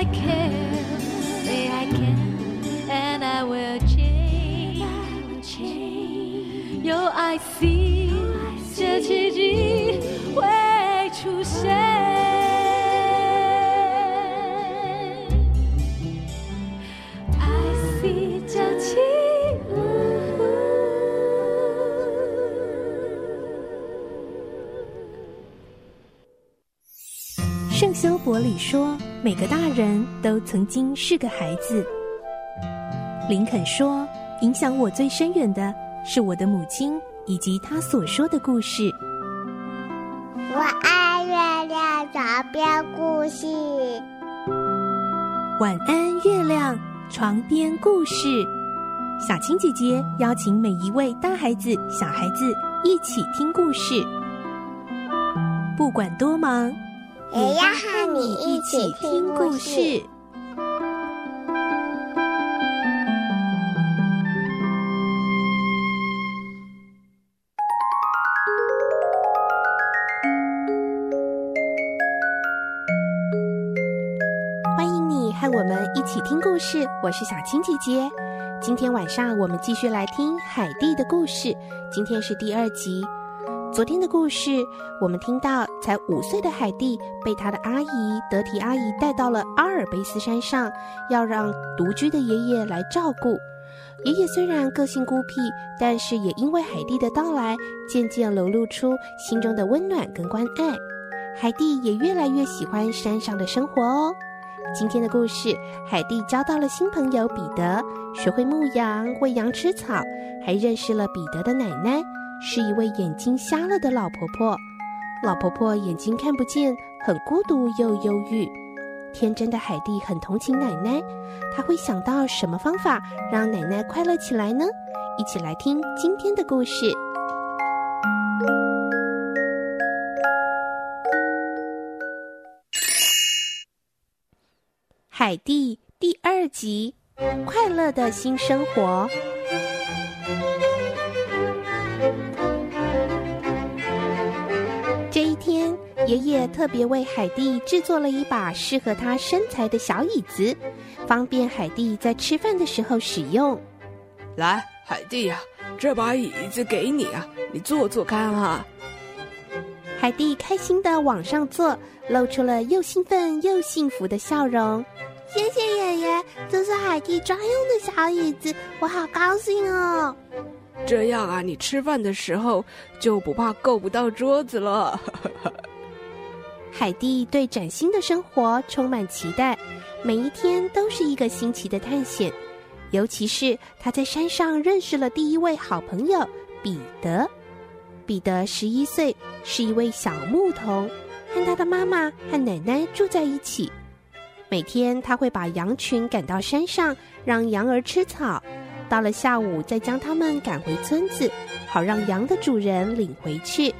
I can, say I can, and I will change. 有 I see，这奇迹会出现。圣修伯里说：“每个大人都曾经是个孩子。”林肯说：“影响我最深远的是我的母亲以及她所说的故事。”我爱月亮床边故事。晚安，月亮床边故事。小青姐姐邀请每一位大孩子、小孩子一起听故事，不管多忙。也要和你一起听故事。欢迎你和我们一起听故事，我是小青姐姐。今天晚上我们继续来听海蒂的故事，今天是第二集。昨天的故事，我们听到才五岁的海蒂被她的阿姨德提阿姨带到了阿尔卑斯山上，要让独居的爷爷来照顾。爷爷虽然个性孤僻，但是也因为海蒂的到来，渐渐流露出心中的温暖跟关爱。海蒂也越来越喜欢山上的生活哦。今天的故事，海蒂交到了新朋友彼得，学会牧羊，喂羊吃草，还认识了彼得的奶奶。是一位眼睛瞎了的老婆婆，老婆婆眼睛看不见，很孤独又忧郁。天真的海蒂很同情奶奶，她会想到什么方法让奶奶快乐起来呢？一起来听今天的故事，《海蒂》第二集：快乐的新生活。爷爷特别为海蒂制作了一把适合她身材的小椅子，方便海蒂在吃饭的时候使用。来，海蒂呀，这把椅子给你啊，你坐坐看啊。海蒂开心的往上坐，露出了又兴奋又幸福的笑容。谢谢爷爷，这是海蒂专用的小椅子，我好高兴哦。这样啊，你吃饭的时候就不怕够不到桌子了。海蒂对崭新的生活充满期待，每一天都是一个新奇的探险。尤其是他在山上认识了第一位好朋友彼得。彼得十一岁，是一位小牧童，和他的妈妈和奶奶住在一起。每天他会把羊群赶到山上，让羊儿吃草。到了下午，再将它们赶回村子，好让羊的主人领回去。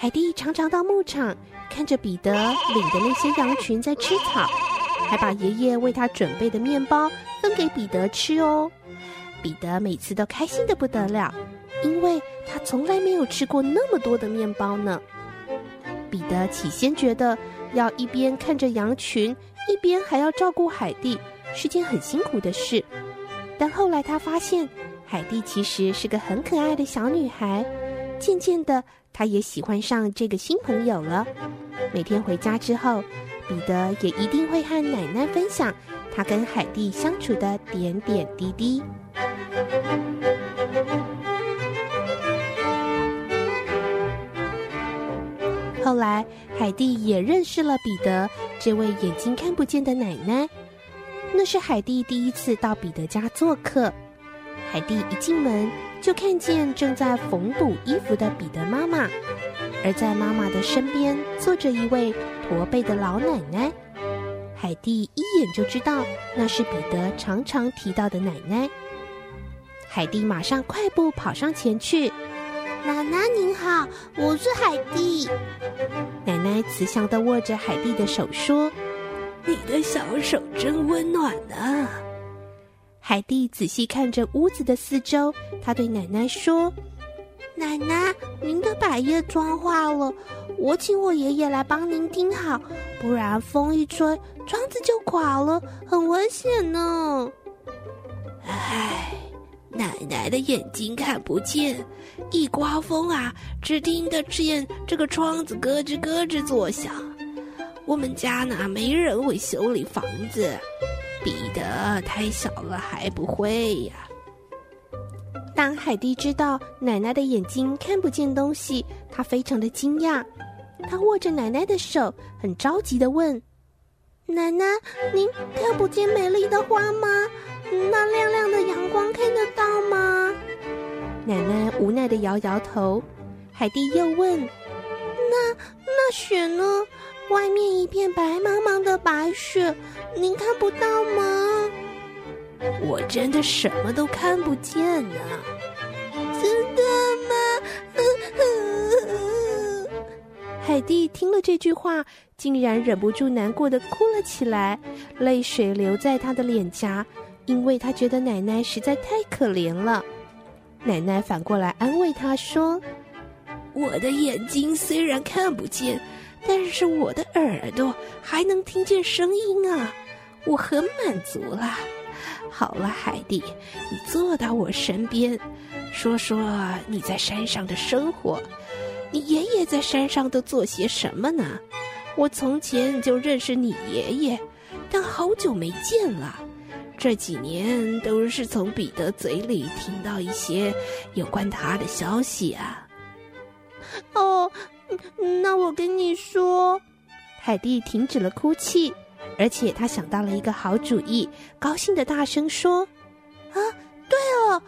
海蒂常常到牧场。看着彼得领的那些羊群在吃草，还把爷爷为他准备的面包分给彼得吃哦。彼得每次都开心得不得了，因为他从来没有吃过那么多的面包呢。彼得起先觉得要一边看着羊群，一边还要照顾海蒂，是件很辛苦的事。但后来他发现，海蒂其实是个很可爱的小女孩。渐渐的，他也喜欢上这个新朋友了。每天回家之后，彼得也一定会和奶奶分享他跟海蒂相处的点点滴滴。后来，海蒂也认识了彼得这位眼睛看不见的奶奶。那是海蒂第一次到彼得家做客。海蒂一进门，就看见正在缝补衣服的彼得妈妈，而在妈妈的身边坐着一位驼背的老奶奶。海蒂一眼就知道那是彼得常常提到的奶奶。海蒂马上快步跑上前去：“奶奶您好，我是海蒂。”奶奶慈祥的握着海蒂的手说：“你的小手真温暖啊。”海蒂仔细看着屋子的四周，她对奶奶说：“奶奶，您的百叶窗坏了，我请我爷爷来帮您钉好，不然风一吹，窗子就垮了，很危险呢。唉，奶奶的眼睛看不见，一刮风啊，只听得见这个窗子咯吱咯吱作响。我们家呢，没人会修理房子，彼得太小了还不会呀。当海蒂知道奶奶的眼睛看不见东西，她非常的惊讶。她握着奶奶的手，很着急的问：“奶奶，您看不见美丽的花吗？那亮亮的阳光看得到吗？”奶奶无奈的摇摇头。海蒂又问：“那那雪呢？外面一片白茫茫的白雪，您看不到吗？”我真的什么都看不见呢。真的吗？海蒂听了这句话，竟然忍不住难过的哭了起来，泪水流在她的脸颊，因为她觉得奶奶实在太可怜了。奶奶反过来安慰她说：“我的眼睛虽然看不见，但是我的耳朵还能听见声音啊，我很满足了。”好了，海蒂，你坐到我身边，说说你在山上的生活。你爷爷在山上都做些什么呢？我从前就认识你爷爷，但好久没见了。这几年都是从彼得嘴里听到一些有关他的消息啊。哦，那我跟你说，海蒂停止了哭泣。而且他想到了一个好主意，高兴地大声说：“啊，对哦，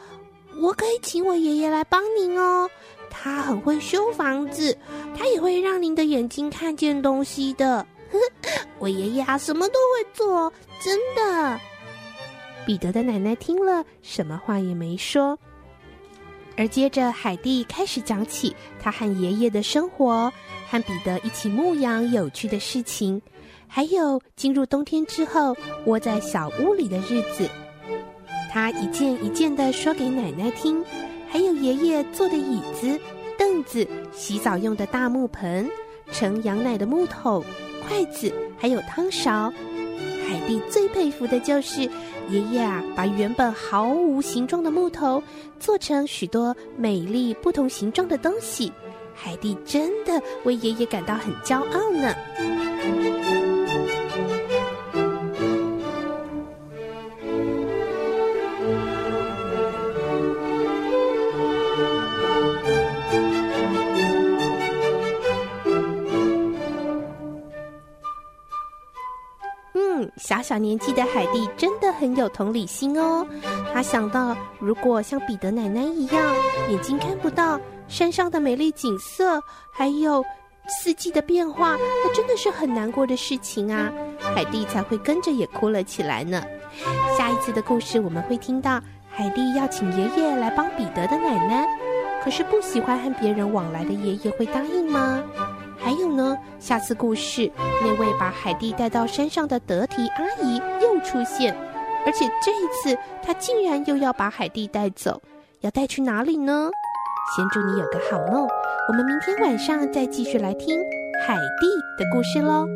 我可以请我爷爷来帮您哦。他很会修房子，他也会让您的眼睛看见东西的。我爷爷啊，什么都会做，真的。”彼得的奶奶听了，什么话也没说。而接着，海蒂开始讲起他和爷爷的生活，和彼得一起牧羊有趣的事情。还有进入冬天之后窝在小屋里的日子，他一件一件的说给奶奶听。还有爷爷做的椅子、凳子、洗澡用的大木盆、盛羊奶的木桶、筷子，还有汤勺。海蒂最佩服的就是爷爷啊，把原本毫无形状的木头做成许多美丽不同形状的东西。海蒂真的为爷爷感到很骄傲呢。小小年纪的海蒂真的很有同理心哦。她想到，如果像彼得奶奶一样，眼睛看不到山上的美丽景色，还有四季的变化，那真的是很难过的事情啊。海蒂才会跟着也哭了起来呢。下一次的故事，我们会听到海蒂要请爷爷来帮彼得的奶奶，可是不喜欢和别人往来的爷爷会答应吗？呢，下次故事那位把海蒂带到山上的德提阿姨又出现，而且这一次她竟然又要把海蒂带走，要带去哪里呢？先祝你有个好梦，我们明天晚上再继续来听海蒂的故事喽。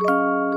Música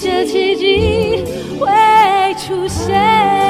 这奇迹会出现。